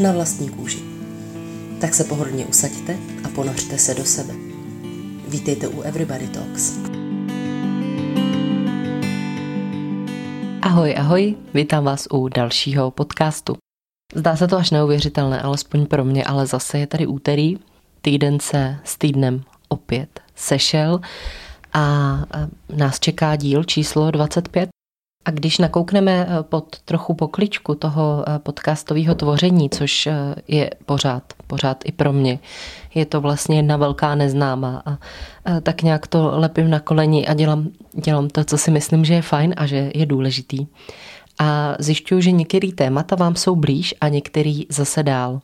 na vlastní kůži. Tak se pohodlně usaďte a ponořte se do sebe. Vítejte u Everybody Talks. Ahoj, ahoj, vítám vás u dalšího podcastu. Zdá se to až neuvěřitelné, alespoň pro mě, ale zase je tady úterý, týden se s týdnem opět sešel a nás čeká díl číslo 25 a když nakoukneme eh, pod trochu pokličku toho eh, podcastového tvoření, což eh, je pořád, pořád i pro mě, je to vlastně jedna velká neznámá a, tak nějak to lepím na koleni a dělám, dělám to, co si myslím, že je fajn a že je důležitý. A zjišťuju, že některé témata vám jsou blíž a některý zase dál.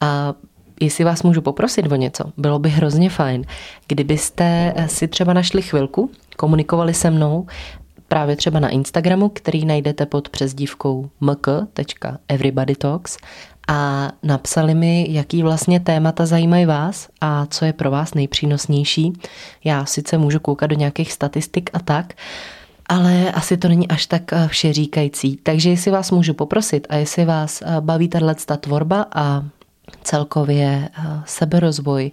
A jestli vás můžu poprosit o něco, bylo by hrozně fajn, kdybyste si třeba našli chvilku, komunikovali se mnou právě třeba na Instagramu, který najdete pod přezdívkou mk.everybodytalks a napsali mi, jaký vlastně témata zajímají vás a co je pro vás nejpřínosnější. Já sice můžu koukat do nějakých statistik a tak, ale asi to není až tak eh, všeříkající. Takže jestli vás můžu poprosit a jestli vás eh, baví tato tvorba a celkově eh, seberozvoj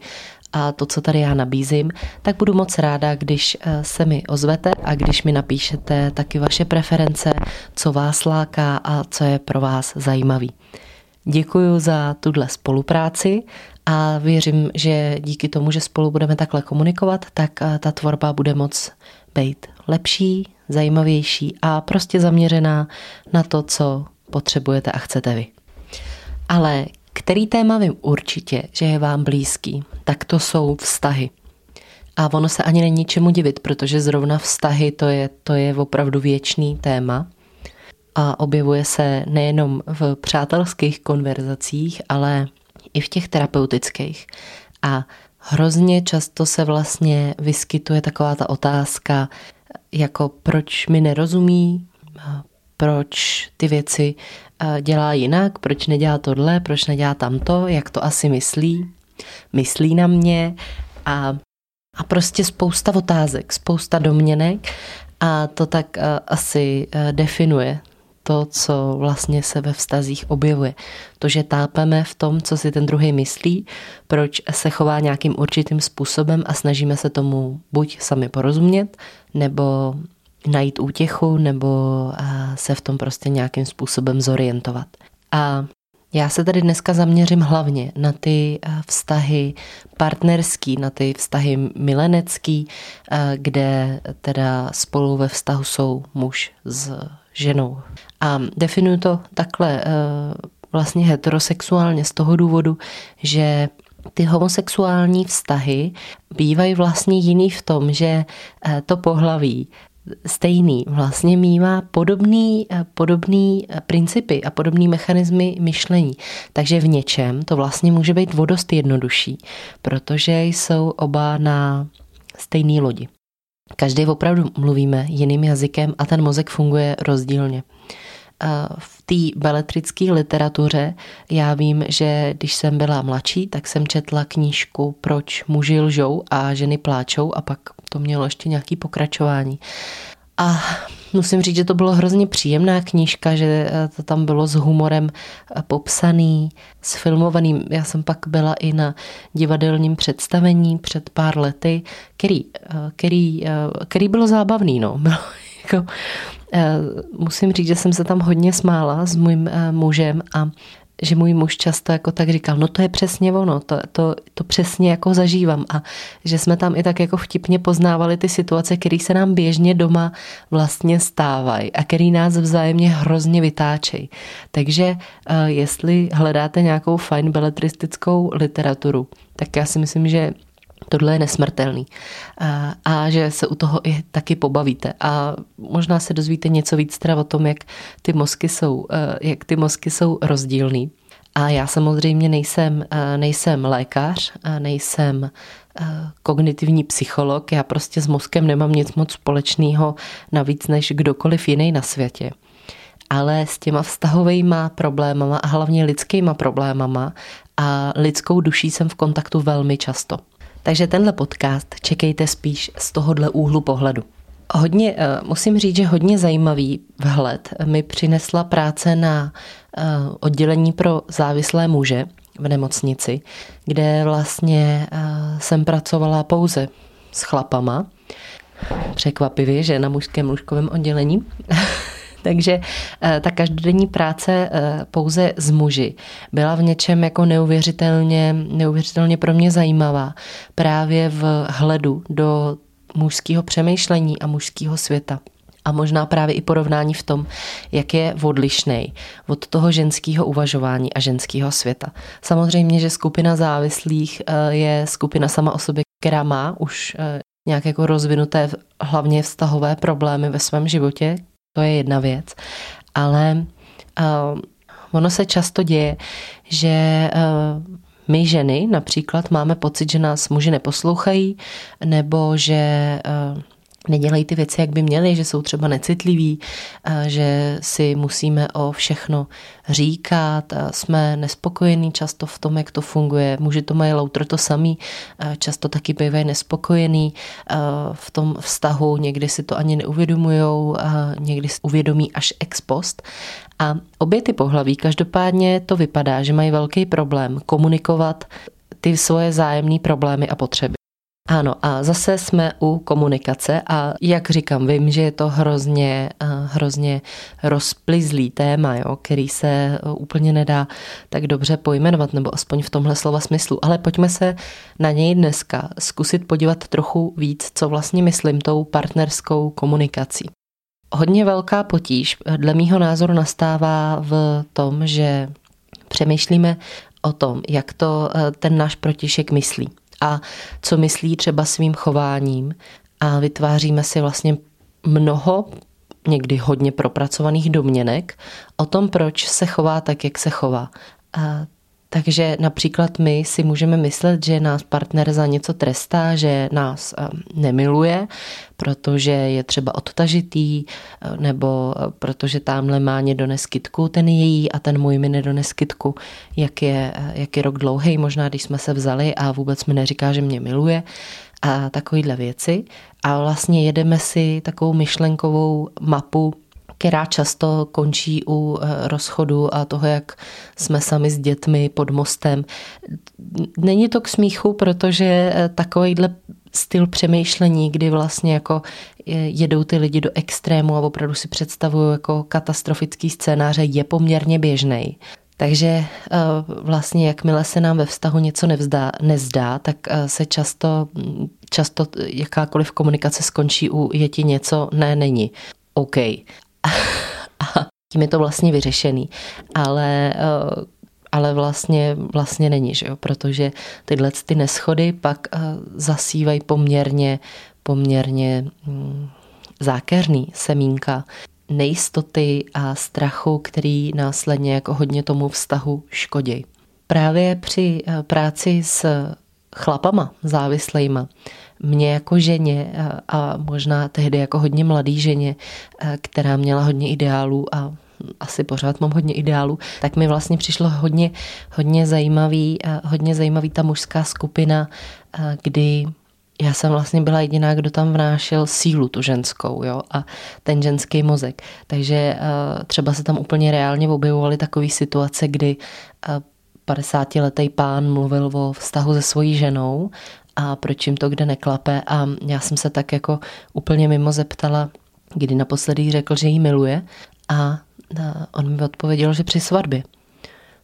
a to, co tady já nabízím, tak budu moc ráda, když eh, se mi ozvete a když mi napíšete taky vaše preference, co vás láká a co je pro vás zajímavý. Děkuji za tuhle spolupráci a věřím, že díky tomu, že spolu budeme takhle komunikovat, tak eh, ta tvorba bude moc být lepší, zajímavější a prostě zaměřená na to, co potřebujete a chcete vy. Ale který téma vím určitě, že je vám blízký, tak to jsou vztahy. A ono se ani není čemu divit, protože zrovna vztahy to je, to je opravdu věčný téma. A objevuje se nejenom v přátelských konverzacích, ale i v těch terapeutických. A hrozně často se vlastně vyskytuje taková ta otázka, jako proč mi nerozumí, proč ty věci dělá jinak, proč nedělá tohle, proč nedělá tamto, jak to asi myslí, myslí na mě a, a prostě spousta otázek, spousta domněnek a to tak asi definuje to, co vlastně se ve vztazích objevuje. To, že tápeme v tom, co si ten druhý myslí, proč se chová nějakým určitým způsobem a snažíme se tomu buď sami porozumět, nebo najít útěchu nebo se v tom prostě nějakým způsobem zorientovat. A já se tady dneska zaměřím hlavně na ty vztahy partnerský, na ty vztahy milenecký, kde teda spolu ve vztahu jsou muž s ženou. A definuju to takhle vlastně heterosexuálně z toho důvodu, že ty homosexuální vztahy bývají vlastně jiný v tom, že to pohlaví stejný, vlastně mývá podobný, podobný principy a podobný mechanismy myšlení. Takže v něčem to vlastně může být vodost jednodušší, protože jsou oba na stejné lodi. Každý opravdu mluvíme jiným jazykem a ten mozek funguje rozdílně. V té beletrické literatuře já vím, že když jsem byla mladší, tak jsem četla knížku Proč muži lžou a ženy pláčou a pak to mělo ještě nějaký pokračování. A musím říct, že to bylo hrozně příjemná knížka, že eh, to tam bylo s humorem eh, popsaný, sfilmovaný. Já jsem pak byla i na divadelním představení před pár lety, který, eh, který, který bylo zábavný. No. Bylo jako, musím říct, že jsem se tam hodně smála s mým mužem a že můj muž často jako tak říkal, no to je přesně ono, to, to, to přesně jako zažívám a že jsme tam i tak jako vtipně poznávali ty situace, které se nám běžně doma vlastně stávají a které nás vzájemně hrozně vytáčejí. Takže uh, jestli hledáte nějakou fajn beletristickou literaturu, tak já si myslím, že tohle je nesmrtelný a, a že se u toho i taky pobavíte a možná se dozvíte něco víc teda o tom, jak ty mozky jsou, jak ty mozky jsou rozdílný. A já samozřejmě nejsem, nejsem lékař, nejsem kognitivní psycholog, já prostě s mozkem nemám nic moc společného navíc než kdokoliv jiný na světě. Ale s těma vztahovými problémama a hlavně lidskýma problémama a lidskou duší jsem v kontaktu velmi často. Takže tenhle podcast čekejte spíš z tohohle úhlu pohledu. Hodně, eh, musím říct, že hodně zajímavý vhled mi přinesla práce na eh, oddělení pro závislé muže v nemocnici, kde vlastně eh, jsem pracovala pouze s chlapama. Překvapivě, že na mužském lůžkovém oddělení. Takže ta každodenní práce pouze s muži byla v něčem jako neuvěřitelně, neuvěřitelně pro mě zajímavá. Právě v hledu do mužského přemýšlení a mužského světa. A možná právě i porovnání v tom, jak je odlišný od toho ženského uvažování a ženského světa. Samozřejmě, že skupina závislých eh, je skupina sama o sobě, která má už eh, nějak jako rozvinuté hlavně vztahové problémy ve svém životě. To je jedna věc. Ale uh, ono se často děje, že uh, my ženy například máme pocit, že nás muži neposlouchají, nebo že eh, nedělají ty věci, jak by měli, že jsou třeba necitliví, že si musíme o všechno říkat, jsme nespokojení často v tom, jak to funguje. Muži to mají loutr to samý, často taky bývají nespokojení v tom vztahu, někdy si to ani neuvědomují, někdy si uvědomí až ex post. A obě ty pohlaví, každopádně to vypadá, že mají velký problém komunikovat ty svoje zájemné problémy a potřeby. Ano, a zase jsme u komunikace a jak říkám, vím, že je to hrozně, eh, hrozně rozplizlý téma, jo, který se eh, úplně nedá tak dobře pojmenovat, nebo aspoň v tomhle slova smyslu. Ale pojďme se na něj dneska zkusit podívat trochu víc, co vlastně myslím tou partnerskou komunikací. Hodně velká potíž dle mýho názoru nastává v tom, že přemýšlíme o tom, jak to eh, ten náš protišek myslí a co myslí třeba svým chováním a vytváříme si vlastně mnoho někdy hodně propracovaných domněnek o tom, proč se chová tak, jak se chová. A takže například my si můžeme myslet, že nás partner za něco trestá, že nás nemiluje, protože je třeba odtažitý, nebo protože tamhle má někdo neskytku, ten její a ten můj mi nedones kytku, jak je, jak je rok dlouhý, možná když jsme se vzali a vůbec mi neříká, že mě miluje a takovýhle věci. A vlastně jedeme si takovou myšlenkovou mapu která často končí u eh, rozchodu a toho, jak jsme sami s dětmi pod mostem. Není to k smíchu, protože eh, takovýhle styl přemýšlení, kdy vlastně jako eh, jedou ty lidi do extrému a opravdu si představují jako katastrofický scénáře, je poměrně běžný. Takže vlastně jakmile se nám ve vztahu něco nevzdá, nezdá, tak se často, často jakákoliv komunikace skončí u je ti něco, ne, není. OK a tím je to vlastně vyřešený. Ale eh, ale vlastně, vlastně není, že jo? protože tyhle ty neschody pak eh, zasívají poměrně, poměrně hm, zákeřný semínka nejistoty a strachu, který následně jako hodně tomu vztahu škodí. Právě při eh, práci s chlapama závislejma mě jako ženě a možná tehdy jako hodně mladý ženě, která měla hodně ideálů a asi pořád mám hodně ideálů, tak mi vlastně přišlo hodně, hodně zajímavý, hodně zajímavý ta mužská skupina, kdy já jsem vlastně byla jediná, kdo tam vnášel sílu tu ženskou jo, a ten ženský mozek. Takže třeba se tam úplně reálně objevovaly takové situace, kdy 50-letý pán mluvil o vztahu se svojí ženou a proč jim to kde neklape. A já jsem se tak jako úplně mimo zeptala, kdy naposledy řekl, že jí miluje. A on mi odpověděl, že při svatbě,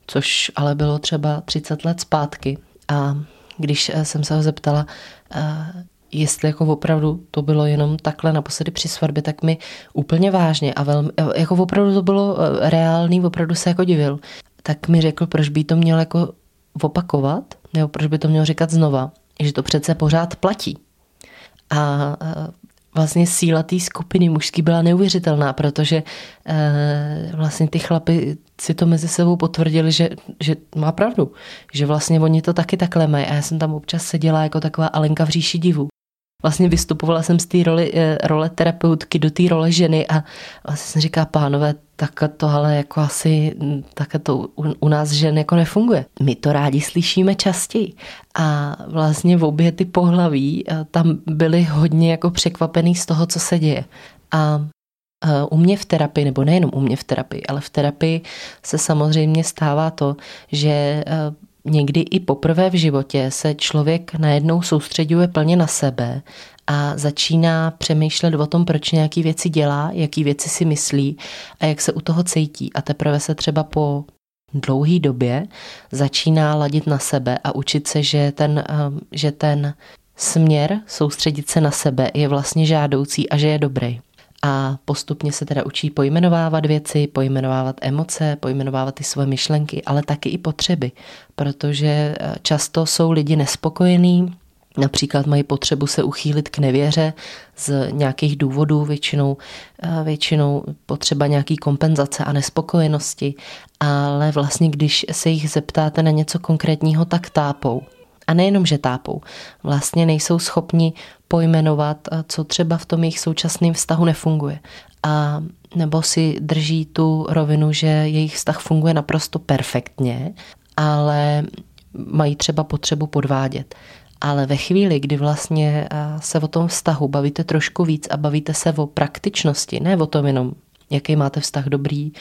což ale bylo třeba 30 let zpátky. A když eh, jsem se ho zeptala, eh, jestli jako opravdu to bylo jenom takhle naposledy při svatbě, tak mi úplně vážně a velmi, eh, jako opravdu to bylo reálný, opravdu se jako divil, tak mi řekl, proč by to měl jako opakovat, nebo proč by to měl říkat znova že to přece pořád platí. A vlastně síla té skupiny mužský byla neuvěřitelná, protože e, vlastně ty chlapy si to mezi sebou potvrdili, že, že má pravdu, že vlastně oni to taky takhle mají. A já jsem tam občas seděla jako taková Alenka v říši divu vlastně vystupovala jsem z té roli, eh, role terapeutky do té role ženy a vlastně jsem říká, pánové, tak to ale jako asi, tak to u, u nás žen jako nefunguje. My to rádi slyšíme častěji a vlastně v obě ty pohlaví eh, tam byly hodně jako překvapený z toho, co se děje. A eh, u mě v terapii, nebo nejenom u mě v terapii, ale v terapii se samozřejmě stává to, že někdy i poprvé v životě se člověk najednou soustředuje plně na sebe a začíná přemýšlet o tom, proč nějaký věci dělá, jaký věci si myslí a jak se u toho cítí. A teprve se třeba po dlouhé době začíná ladit na sebe a učit se, že ten, um, že ten směr soustředit se na sebe je vlastně žádoucí a že je dobrý a postupně se teda učí pojmenovávat věci, pojmenovávat emoce, pojmenovávat ty svoje myšlenky, ale taky i potřeby, protože eh, často jsou lidi nespokojení, Například mají potřebu se uchýlit k nevěře z nějakých důvodů, většinou, eh, většinou potřeba nějaký kompenzace a nespokojenosti, ale vlastně když se jich zeptáte na něco konkrétního, tak tápou. A nejenom, že tápou, vlastně nejsou schopni pojmenovat, co třeba v tom jejich současném vztahu nefunguje. A nebo si drží tu rovinu, že jejich vztah funguje naprosto perfektně, ale mají třeba potřebu podvádět. Ale ve chvíli, kdy vlastně se o tom vztahu bavíte trošku víc a bavíte se o praktičnosti, ne o tom jenom, jaký máte vztah dobrý,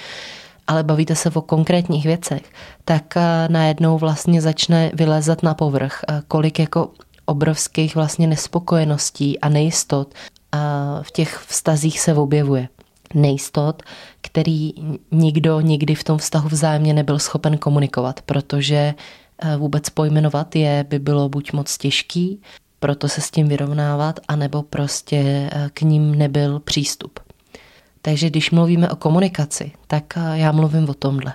ale bavíte se o konkrétních věcech, tak najednou vlastně začne vylezat na povrch, kolik jako obrovských vlastně nespokojeností a nejistot a v těch vztazích se objevuje. Nejistot, který nikdo nikdy v tom vztahu vzájemně nebyl schopen komunikovat, protože eh, vůbec pojmenovat je by bylo buď moc těžký, proto se s tím vyrovnávat, anebo prostě eh, k ním nebyl přístup. Takže když mluvíme o komunikaci, tak eh, já mluvím o tomhle.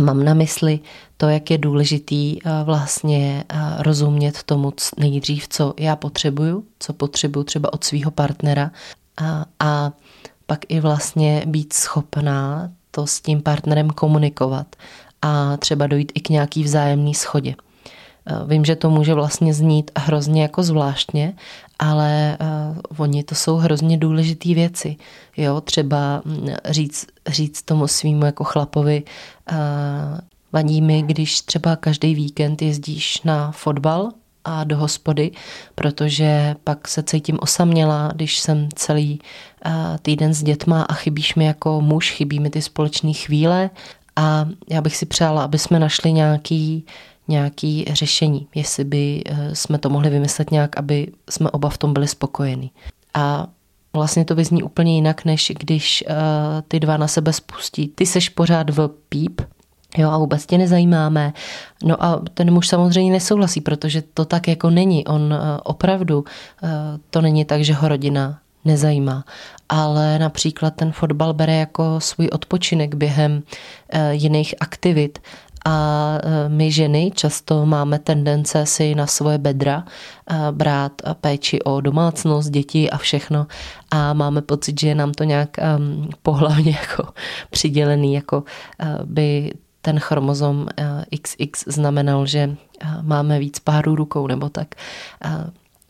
Mám na mysli to, jak je důležitý eh, vlastně eh, rozumět tomu nejdřív, co já potřebuju, co potřebuju třeba od svého partnera a, a pak i vlastně být schopná to s tím partnerem komunikovat a třeba dojít i k nějaký vzájemný schodě. Vím, že to může vlastně znít hrozně jako zvláštně, ale uh, oni to jsou hrozně důležité věci. Jo, třeba mm, říct, říct tomu svýmu jako chlapovi, uh, vadí mi, když třeba každý víkend jezdíš na fotbal a do hospody, protože pak se cítím osamělá, když jsem celý uh, týden s dětma a chybíš mi jako muž, chybí mi ty společné chvíle a já bych si přála, aby jsme našli nějaký nějaký řešení, jestli by eh, jsme to mohli vymyslet nějak, aby jsme oba v tom byli spokojení. A vlastně to vyzní úplně jinak, než když uh, ty dva na sebe spustí. Ty seš pořád v píp, jo, a vůbec tě nezajímáme. No a ten muž samozřejmě nesouhlasí, protože to tak jako není. On uh, opravdu, to není tak, že ho rodina nezajímá. Ale například ten fotbal bere jako svůj odpočinek během jiných aktivit a e, my ženy často máme tendence si na svoje bedra e, brát péči o domácnost, děti a všechno a máme pocit, že je nám to nějak pohlavně jako přidělený, jako e, by ten chromozom XX znamenal, že máme víc párů rukou nebo tak.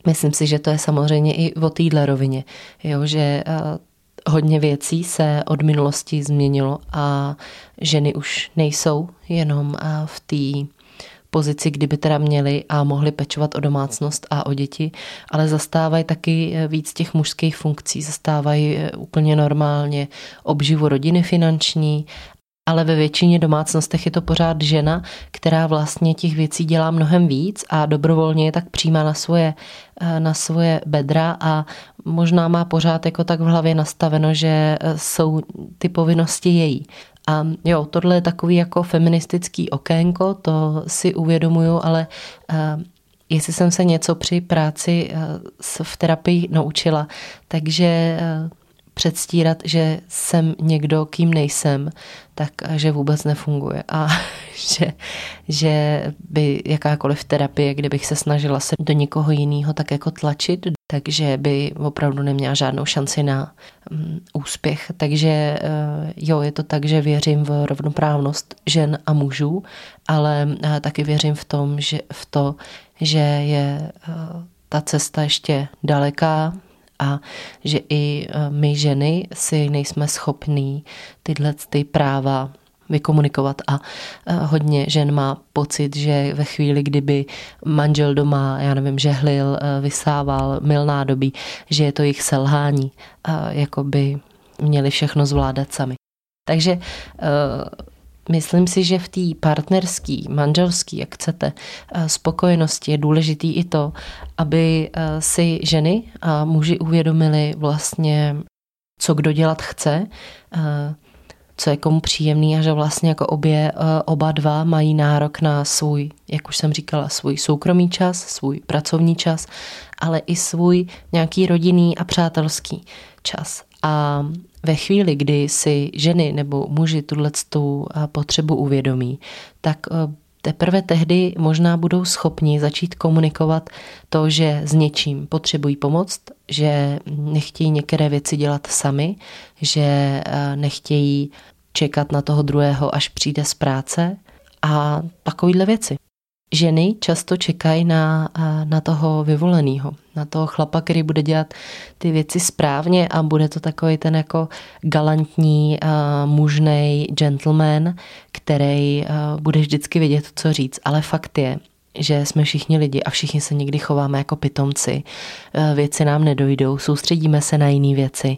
Myslím si, že to je samozřejmě i o téhle rovině, jo, že hodně věcí se od minulosti změnilo a ženy už nejsou jenom v té pozici, kdyby teda měli a mohli pečovat o domácnost a o děti, ale zastávají taky víc těch mužských funkcí, zastávají úplně normálně obživu rodiny finanční ale ve většině domácnostech je to pořád žena, která vlastně těch věcí dělá mnohem víc a dobrovolně je tak přijímá na svoje, eh, na svoje bedra a možná má pořád jako tak v hlavě nastaveno, že eh, jsou ty povinnosti její. A jo, tohle je takový jako feministický okénko, to si uvědomuju, ale uh, jestli jsem se něco při práci v terapii naučila, takže předstírat, že jsem někdo, kým nejsem, tak že vůbec nefunguje. A že, že by jakákoliv terapie, kdybych se snažila se do někoho jiného tak jako tlačit, takže by opravdu neměla žádnou šanci na um, úspěch. Takže uh, jo, je to tak, že věřím v rovnoprávnost žen a mužů, ale uh, taky věřím v tom, že v to, že je uh, ta cesta ještě daleká, a že i e, my ženy si nejsme schopní tyhle ty práva vykomunikovat a e, hodně žen má pocit, že ve chvíli, kdyby manžel doma, já nevím, žehlil, e, vysával, mil nádobí, že je to jejich selhání, jako by měli všechno zvládat sami. Takže Myslím si, že v té partnerské, manželské, jak chcete, eh, spokojenosti je důležitý i to, aby eh, si ženy a muži uvědomili vlastně, co kdo dělat chce, eh, co je komu příjemný a že vlastně jako obě, oba dva mají nárok na svůj, jak už jsem říkala, svůj soukromý čas, svůj pracovní čas, ale i svůj nějaký rodinný a přátelský čas. A ve chvíli, kdy si ženy nebo muži tuhle eh, potřebu uvědomí, tak eh, teprve tehdy možná budou schopni začít komunikovat to, že s něčím potřebují pomoct, že nechtějí některé věci dělat sami, že eh, nechtějí čekat na toho druhého, až přijde z práce a takovýhle věci. Ženy často čekají na, na toho vyvoleného, na toho chlapa, který bude dělat ty věci správně a bude to takový ten jako galantní, mužný gentleman, který bude vždycky vědět, co říct. Ale fakt je, že jsme všichni lidi a všichni se někdy chováme jako pitomci. Věci nám nedojdou, soustředíme se na jiné věci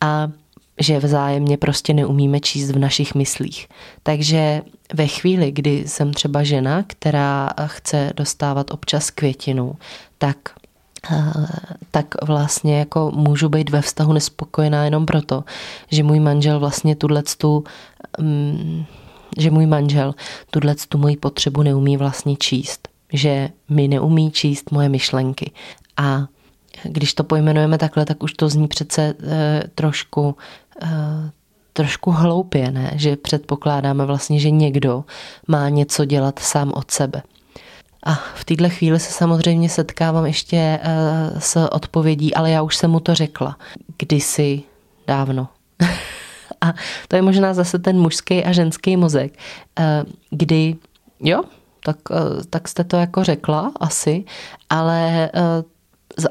a že vzájemně prostě neumíme číst v našich myslích. Takže ve chvíli, kdy jsem třeba žena, která chce dostávat občas květinu, tak tak vlastně jako můžu být ve vztahu nespokojená jenom proto, že můj manžel vlastně tuhle tu, mm, že můj manžel tuhle tu moji potřebu neumí vlastně číst, že mi neumí číst moje myšlenky. A když to pojmenujeme takhle, tak už to zní přece e, trošku e, trošku hloupě, ne? že předpokládáme vlastně, že někdo má něco dělat sám od sebe. A v této chvíli se samozřejmě setkávám ještě uh, s odpovědí, ale já už jsem mu to řekla. Kdysi dávno. a to je možná zase ten mužský a ženský mozek, uh, kdy jo, tak, uh, tak jste to jako řekla asi, ale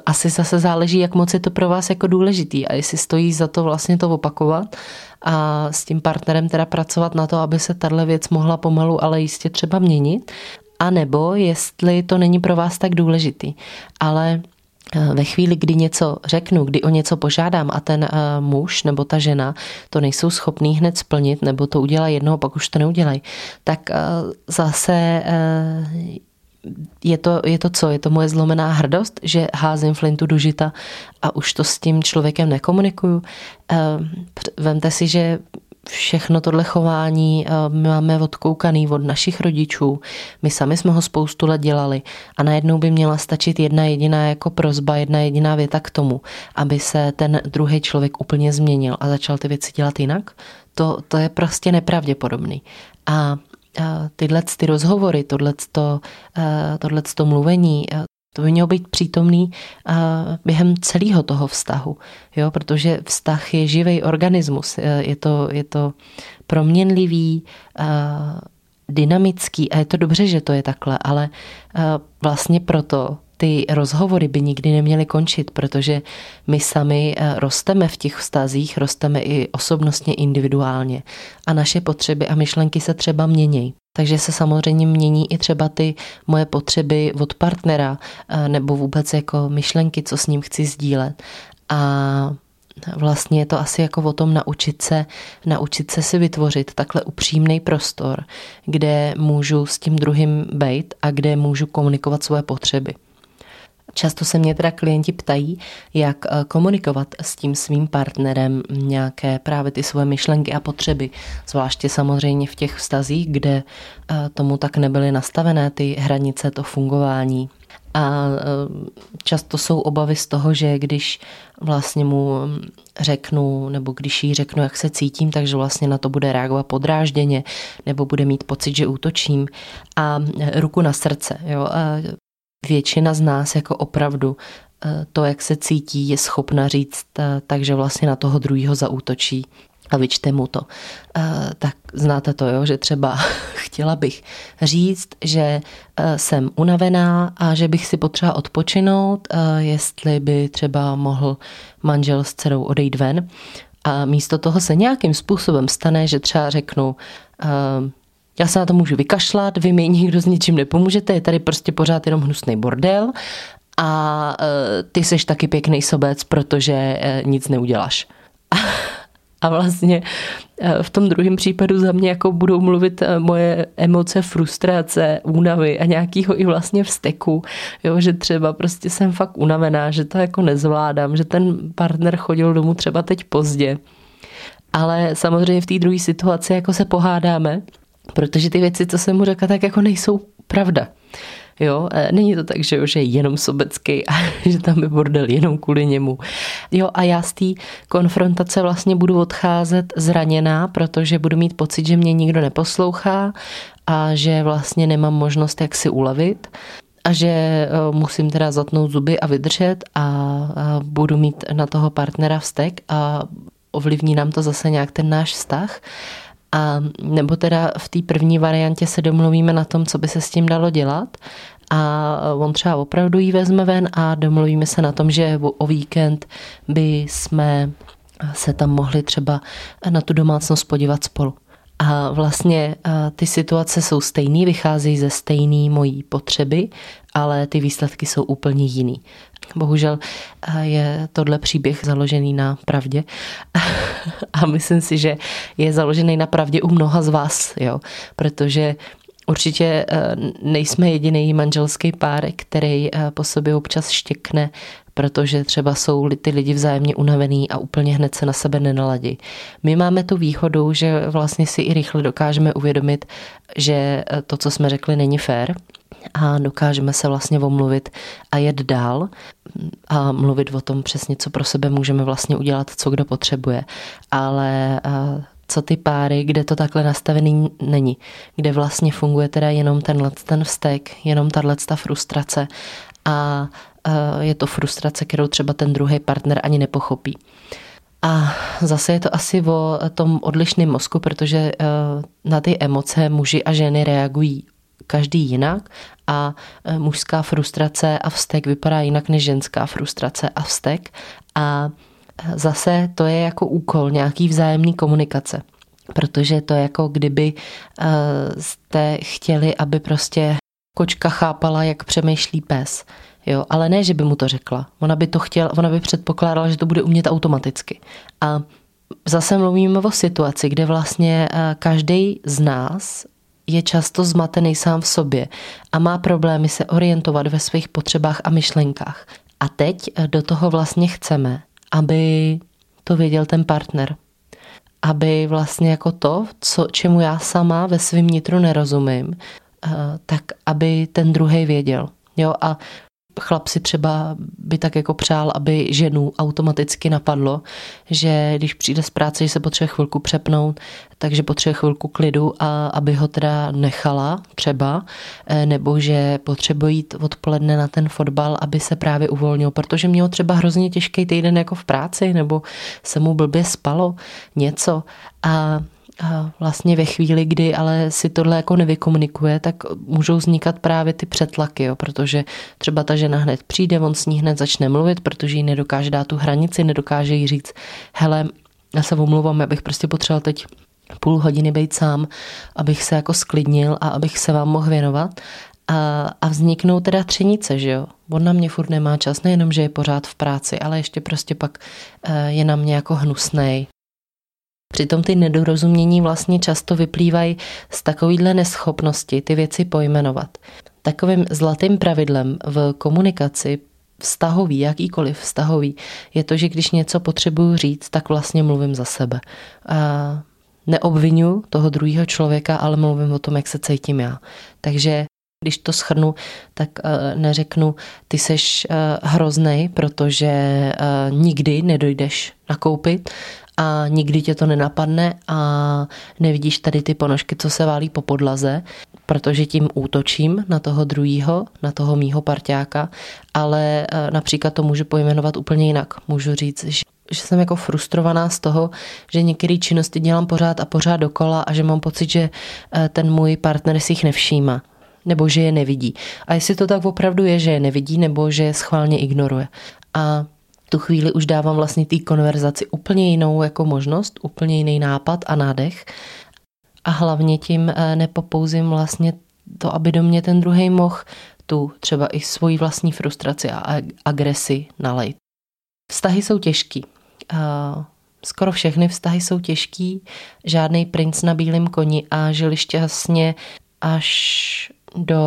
asi zase záleží, jak moc je to pro vás jako důležitý a jestli stojí za to vlastně to opakovat a s tím partnerem teda pracovat na to, aby se tahle věc mohla pomalu, ale jistě třeba měnit, a nebo jestli to není pro vás tak důležitý. Ale eh, ve chvíli, kdy něco řeknu, kdy o něco požádám a ten uh, muž nebo ta žena to nejsou schopný hned splnit, nebo to udělá jednou, pak už to neudělají, tak uh, zase je to, je to co? Je to moje zlomená hrdost, že házím flintu do žita a už to s tím člověkem nekomunikuju. Vemte si, že všechno tohle chování ehm, my máme odkoukaný od našich rodičů. My sami jsme ho spoustu let dělali a najednou by měla stačit jedna jediná jako prozba, jedna jediná věta k tomu, aby se ten druhý člověk úplně změnil a začal ty věci dělat jinak. To, to je prostě nepravděpodobný. A tyhle ty rozhovory, tohleto, tohleto mluvení, to by mělo být přítomný během celého toho vztahu, jo? protože vztah je živý organismus, je to, je to proměnlivý, dynamický a je to dobře, že to je takhle, ale vlastně proto ty rozhovory by nikdy neměly končit, protože my sami eh, rosteme v těch vztazích, rosteme i osobnostně individuálně a naše potřeby a myšlenky se třeba mění. Takže se samozřejmě mění i třeba ty moje potřeby od partnera eh, nebo vůbec jako myšlenky, co s ním chci sdílet. A vlastně je to asi jako o tom naučit se, naučit se si vytvořit takhle upřímný prostor, kde můžu s tím druhým být a kde můžu komunikovat svoje potřeby. Často se mě teda klienti ptají, jak eh, komunikovat s tím svým partnerem nějaké právě ty svoje myšlenky a potřeby, zvláště samozřejmě v těch vztazích, kde eh, tomu tak nebyly nastavené ty hranice, to fungování. A často jsou obavy z toho, že když vlastně mu řeknu, nebo když jí řeknu, jak se cítím, takže vlastně na to bude reagovat podrážděně, nebo bude mít pocit, že útočím. A ruku na srdce. Jo? A většina z nás jako opravdu to, jak se cítí, je schopna říct, takže vlastně na toho druhého zaútočí a vyčte mu to. Tak znáte to, jo, že třeba chtěla bych říct, že jsem unavená a že bych si potřeba odpočinout, jestli by třeba mohl manžel s dcerou odejít ven. A místo toho se nějakým způsobem stane, že třeba řeknu, já se na to můžu vykašlat, vy mi nikdo s ničím nepomůžete, je tady prostě pořád jenom hnusný bordel a ty seš taky pěkný sobec, protože nic neuděláš. A vlastně eh, v tom druhém případu za mě jako budou mluvit moje emoce, frustrace, únavy a nějakýho i vlastně vzteku, jo, že třeba prostě jsem fakt unavená, že to jako nezvládám, že ten partner chodil domů třeba teď pozdě. Ale samozřejmě v té druhé situaci jako se pohádáme, protože ty věci, co jsem mu řekla, tak jako nejsou pravda. Jo, e, není to tak, že, je jenom sobecký a že tam je bordel jenom kvůli němu. Jo, a já z té konfrontace vlastně budu odcházet zraněná, protože budu mít pocit, že mě nikdo neposlouchá a že vlastně nemám možnost, jak si ulevit a že e, musím teda zatnout zuby a vydržet a budu mít na toho partnera vztek a ovlivní nám to zase nějak ten náš vztah. A nebo teda v té první variantě se domluvíme na tom, co by se s tím dalo dělat a on třeba opravdu jí vezme ven a domluvíme se na tom, že o víkend by jsme se tam mohli třeba na tu domácnost podívat spolu. A vlastně ty situace jsou stejné, vycházejí ze stejné mojí potřeby, ale ty výsledky jsou úplně jiný. Bohužel je tohle příběh založený na pravdě a myslím si, že je založený na pravdě u mnoha z vás, jo? protože Určitě nejsme jediný manželský pár, který po sobě občas štěkne, protože třeba jsou ty lidi vzájemně unavený a úplně hned se na sebe nenaladí. My máme tu výhodu, že vlastně si i rychle dokážeme uvědomit, že to, co jsme řekli, není fér a dokážeme se vlastně omluvit a jet dál a mluvit o tom přesně, co pro sebe můžeme vlastně udělat, co kdo potřebuje. Ale co ty páry, kde to takhle nastavený není, kde vlastně funguje teda jenom tenhle ten vztek, jenom tahle ta frustrace a je to frustrace, kterou třeba ten druhý partner ani nepochopí. A zase je to asi o tom odlišném mozku, protože e, na ty emoce muži a ženy reagují každý jinak a e, mužská frustrace a vztek vypadá jinak než ženská frustrace a vztek a e, zase to je jako úkol nějaký vzájemný komunikace. Protože to je jako kdyby jste chtěli, aby prostě kočka chápala, jak přemýšlí pes. Jo, ale ne, že by mu to řekla. Ona by to chtěla, ona by předpokládala, že to bude umět automaticky. A zase mluvíme o situaci, kde vlastně každý z nás je často zmatený sám v sobě a má problémy se orientovat ve svých potřebách a myšlenkách. A teď eh, do toho vlastně chceme, aby to věděl ten partner. Aby vlastně jako to, co, čemu já sama ve svém nitru nerozumím, eh, tak aby ten druhý věděl. Jo, a chlap si třeba by tak jako přál, aby ženu automaticky napadlo, že když přijde z práce, že se potřebuje chvilku přepnout, takže potřebuje chvilku klidu a aby ho teda nechala třeba, eh, nebo že potřebuje jít odpoledne na ten fotbal, aby se právě uvolnil, protože měl třeba hrozně těžký týden jako v práci, nebo se mu blbě spalo něco. A a vlastně ve chvíli, kdy ale si tohle jako nevykomunikuje, tak můžou vznikat právě ty přetlaky, jo, protože třeba ta žena hned přijde, on s ní hned začne mluvit, protože jí nedokáže dát tu hranici, nedokáže jí říct, hele, já se omluvám, abych prostě potřeboval teď půl hodiny být sám, abych se jako sklidnil a abych se vám mohl věnovat. A, a vzniknou teda třenice, že jo. On na mě furt nemá čas, nejenom, že je pořád v práci, ale ještě prostě pak eh, je na mě jako hnusnej, Přitom ty nedorozumění vlastně často vyplývají z takovýhle neschopnosti ty věci pojmenovat. Takovým zlatým pravidlem v komunikaci vztahový, jakýkoliv vztahový, je to, že když něco potřebuju říct, tak vlastně mluvím za sebe. A neobvinu toho druhého člověka, ale mluvím o tom, jak se cítím já. Takže Když to schrnu, tak neřeknu, ty seš hroznej, protože nikdy nedojdeš nakoupit a nikdy tě to nenapadne a nevidíš tady ty ponožky, co se válí po podlaze, protože tím útočím na toho druhýho, na toho mýho parťáka, ale e, například to můžu pojmenovat úplně jinak. Můžu říct, že že jsem jako frustrovaná z toho, že některé činnosti dělám pořád a pořád dokola a že mám pocit, že e, ten můj partner si jich nevšíma nebo že je nevidí. A jestli to tak opravdu je, že je nevidí nebo že je schválně ignoruje. A tu chvíli už dávám vlastně té konverzaci úplně jinou jako možnost, úplně jiný nápad a nádech. A hlavně tím eh, nepopouzím vlastně to, aby do mě ten druhý mohl tu třeba i svoji vlastní frustraci a agresi nalejt. Vztahy jsou těžký. Skoro všechny vztahy jsou těžký, žádný princ na bílém koni a žili šťastně až do,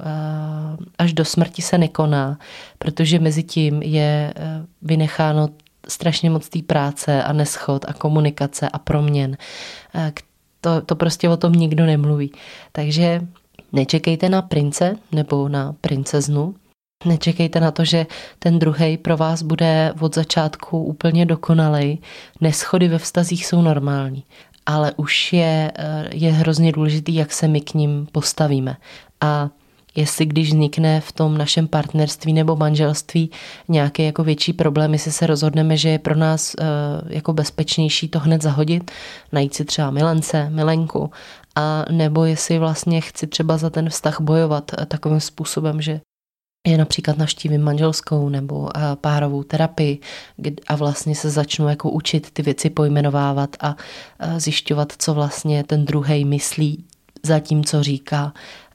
eh, až do smrti se nekoná, protože mezi tím je eh, vynecháno strašně moc té práce a neschod a komunikace a proměn. Eh, to, to prostě o tom nikdo nemluví. Takže nečekejte na prince nebo na princeznu, Nečekejte na to, že ten druhý pro vás bude od začátku úplně dokonalej. Neschody ve vztazích jsou normální, ale už je, je hrozně důležitý, jak se my k ním postavíme. A jestli když vznikne v tom našem partnerství nebo manželství nějaký jako větší problém, jestli se rozhodneme, že je pro nás uh, jako bezpečnější to hned zahodit, najít si třeba milence, milenku, a nebo jestli vlastně chci třeba za ten vztah bojovat uh, takovým způsobem, že je například navštívím manželskou nebo uh, párovou terapii a vlastně se začnu jako učit ty věci pojmenovávat a zjišťovat, co vlastně ten druhý myslí za tím, co říká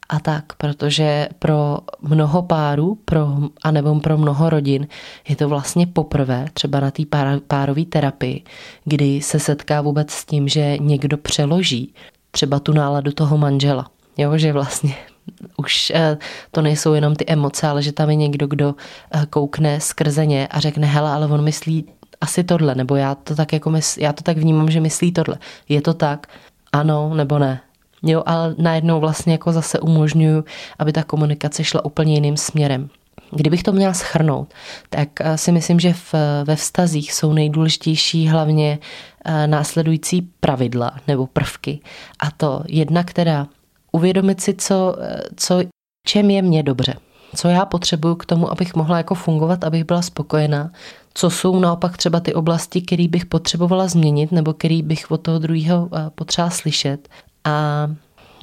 a tak, protože pro mnoho párů, pro, anebo pro mnoho rodin je to vlastně poprvé, třeba na té pár, párové terapii, kdy se setká vůbec s tím, že někdo přeloží třeba tu náladu toho manžela. Jo, že vlastně už eh, to nejsou jenom ty emoce, ale že tam je někdo, kdo eh, koukne skrze ně a řekne, hele, ale on myslí asi tohle, nebo já to tak jako mysl, já to tak vnímám, že myslí tohle. Je to tak? Ano nebo ne? Jo, ale najednou vlastně jako zase umožňuju, aby ta komunikace šla úplně jiným směrem. Kdybych to měla schrnout, tak eh, si myslím, že v, ve vztazích jsou nejdůležitější hlavně eh, následující pravidla nebo prvky. A to jedna, která uvědomit si, co, eh, co, čem je mě dobře. Co já potřebuju k tomu, abych mohla jako fungovat, abych byla spokojená. Co jsou naopak třeba ty oblasti, které bych potřebovala změnit nebo který bych od toho druhého potřeba slyšet a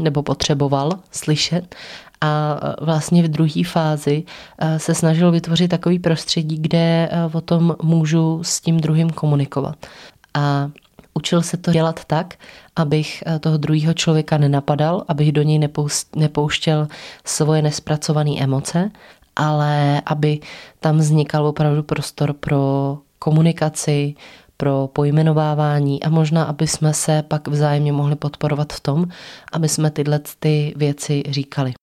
nebo potřeboval slyšet a vlastně v druhé fázi se snažil vytvořit takový prostředí, kde o tom můžu s tím druhým komunikovat. A učil se to dělat tak, abych toho druhého člověka nenapadal, abych do něj nepouštěl svoje nespracované emoce, ale aby tam vznikal opravdu prostor pro komunikaci, pro pojmenovávání a možná, aby jsme se pak vzájemně mohli podporovat v tom, aby jsme tyhle ty věci říkali.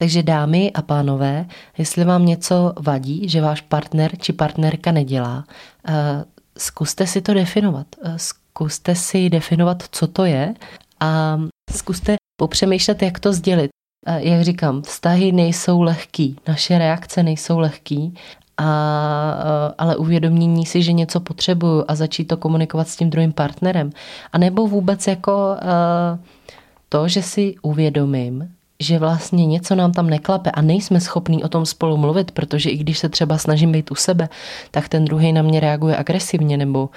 Takže dámy a pánové, jestli vám něco vadí, že váš partner či partnerka nedělá, eh, zkuste si to definovat. Eh, zkuste si definovat, co to je a zkuste popřemýšlet, jak to sdělit. Eh, jak říkám, vztahy nejsou lehký, naše reakce nejsou lehký a, ale uvědomění si, že něco potřebuju a začít to komunikovat s tím druhým partnerem. A nebo vůbec jako to, že si uvědomím, že vlastně něco nám tam neklape a nejsme schopní o tom spolu mluvit, protože i když se třeba snažím být u sebe, tak ten druhý na mě reaguje agresivně nebo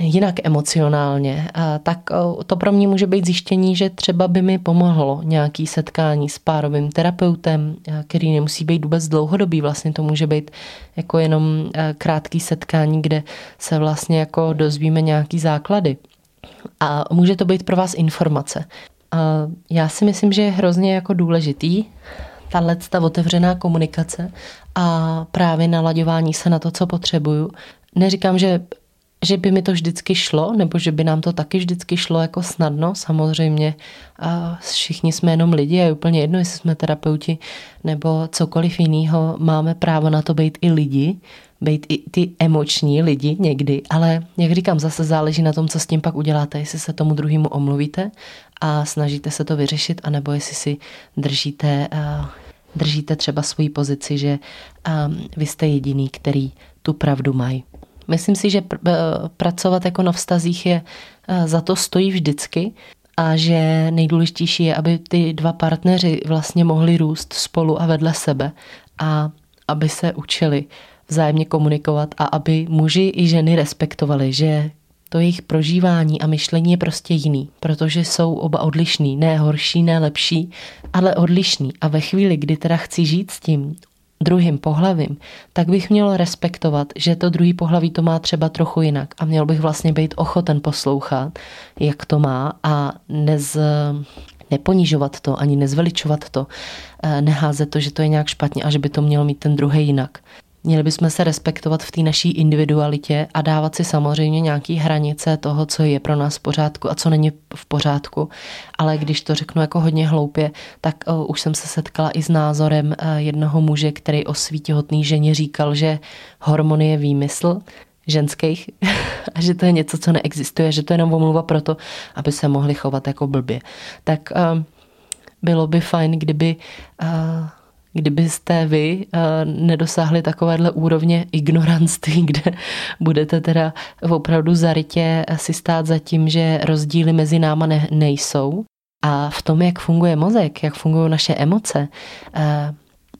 jinak emocionálně, tak to pro mě může být zjištění, že třeba by mi pomohlo nějaký setkání s párovým terapeutem, který nemusí být vůbec dlouhodobý, vlastně to může být jako jenom krátký setkání, kde se vlastně jako dozvíme nějaký základy. A může to být pro vás informace. Já si myslím, že je hrozně jako důležitý tahle ta otevřená komunikace a právě nalaďování se na to, co potřebuju. Neříkám, že že by mi to vždycky šlo, nebo že by nám to taky vždycky šlo jako snadno. Samozřejmě a všichni jsme jenom lidi a je úplně jedno, jestli jsme terapeuti nebo cokoliv jiného. Máme právo na to být i lidi, být i ty emoční lidi někdy, ale jak říkám, zase záleží na tom, co s tím pak uděláte, jestli se tomu druhému omluvíte a snažíte se to vyřešit, anebo jestli si držíte, držíte třeba svoji pozici, že vy jste jediný, který tu pravdu mají. Myslím si, že pr- pracovat jako na vztazích je eh, za to stojí vždycky a že nejdůležitější je, aby ty dva partneři vlastně mohli růst spolu a vedle sebe a aby se učili vzájemně komunikovat a aby muži i ženy respektovali, že to jejich prožívání a myšlení je prostě jiný, protože jsou oba odlišný, ne horší, ne lepší, ale odlišný. A ve chvíli, kdy teda chci žít s tím druhým pohlavím, tak bych měl respektovat, že to druhý pohlaví to má třeba trochu jinak a měl bych vlastně být ochoten poslouchat, jak to má a nez, neponižovat to, ani nezveličovat to, eh, neházet to, že to je nějak špatně a že by to měl mít ten druhý jinak. Měli bychom se respektovat v té naší individualitě a dávat si samozřejmě nějaké hranice toho, co je pro nás v pořádku a co není v pořádku. Ale když to řeknu jako hodně hloupě, tak uh, už jsem se setkala i s názorem uh, jednoho muže, který o svý těhotný ženě říkal, že hormony je výmysl ženských a že to je něco, co neexistuje, že to je jenom omluva pro to, aby se mohli chovat jako blbě. Tak uh, bylo by fajn, kdyby uh, kdybyste vy uh, nedosáhli takovéhle úrovně ignoranství, kde budete teda opravdu zarytě si stát za tím, že rozdíly mezi náma ne, nejsou. A v tom, jak funguje mozek, jak fungují naše emoce, uh,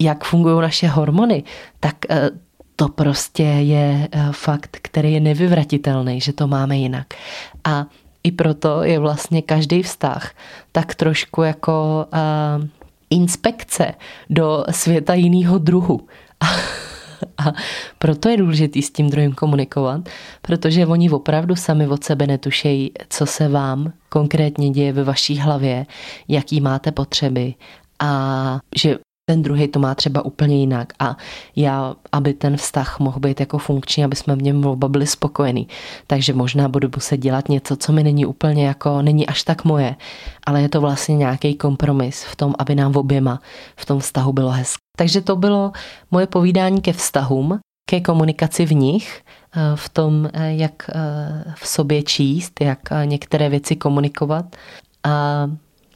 jak fungují naše hormony, tak uh, to prostě je fakt, který je nevyvratitelný, že to máme jinak. A i proto je vlastně každý vztah tak trošku jako uh, inspekce do světa jiného druhu. A, proto je důležité s tím druhým komunikovat, protože oni opravdu sami od sebe netušejí, co se vám konkrétně děje ve vaší hlavě, jaký máte potřeby a že ten druhý to má třeba úplně jinak a já, aby ten vztah mohl být jako funkční, aby jsme v něm oba byli spokojení. Takže možná budu muset dělat něco, co mi není úplně jako, není až tak moje, ale je to vlastně nějaký kompromis v tom, aby nám oběma v tom vztahu bylo hezké. Takže to bylo moje povídání ke vztahům, ke komunikaci v nich, eh, v tom, eh, jak eh, v sobě číst, jak některé věci komunikovat. A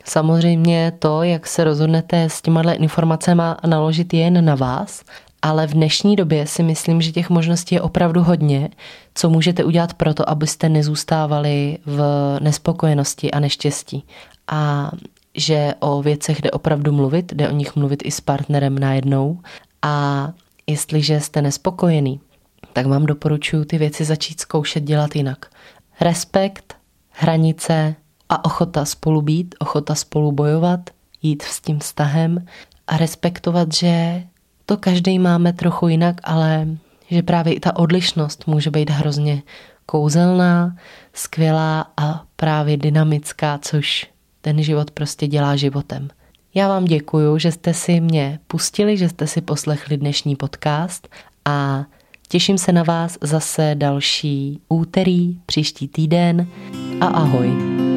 Samozřejmě to, jak se rozhodnete s těma informacemi naložit, je jen na vás, ale v dnešní době si myslím, že těch možností je opravdu hodně, co můžete udělat pro to, abyste nezůstávali v nespokojenosti a neštěstí. A že o věcech jde opravdu mluvit, jde o nich mluvit i s partnerem najednou. A jestliže jste nespokojený, tak vám doporučuji ty věci začít zkoušet dělat jinak. Respekt, hranice, a ochota spolu být, ochota spolu bojovat, jít s tím vztahem a respektovat, že to každý máme trochu jinak, ale že právě i ta odlišnost může být hrozně kouzelná, skvělá a právě dynamická, což ten život prostě dělá životem. Já vám děkuju, že jste si mě pustili, že jste si poslechli dnešní podcast a těším se na vás zase další úterý, příští týden a ahoj.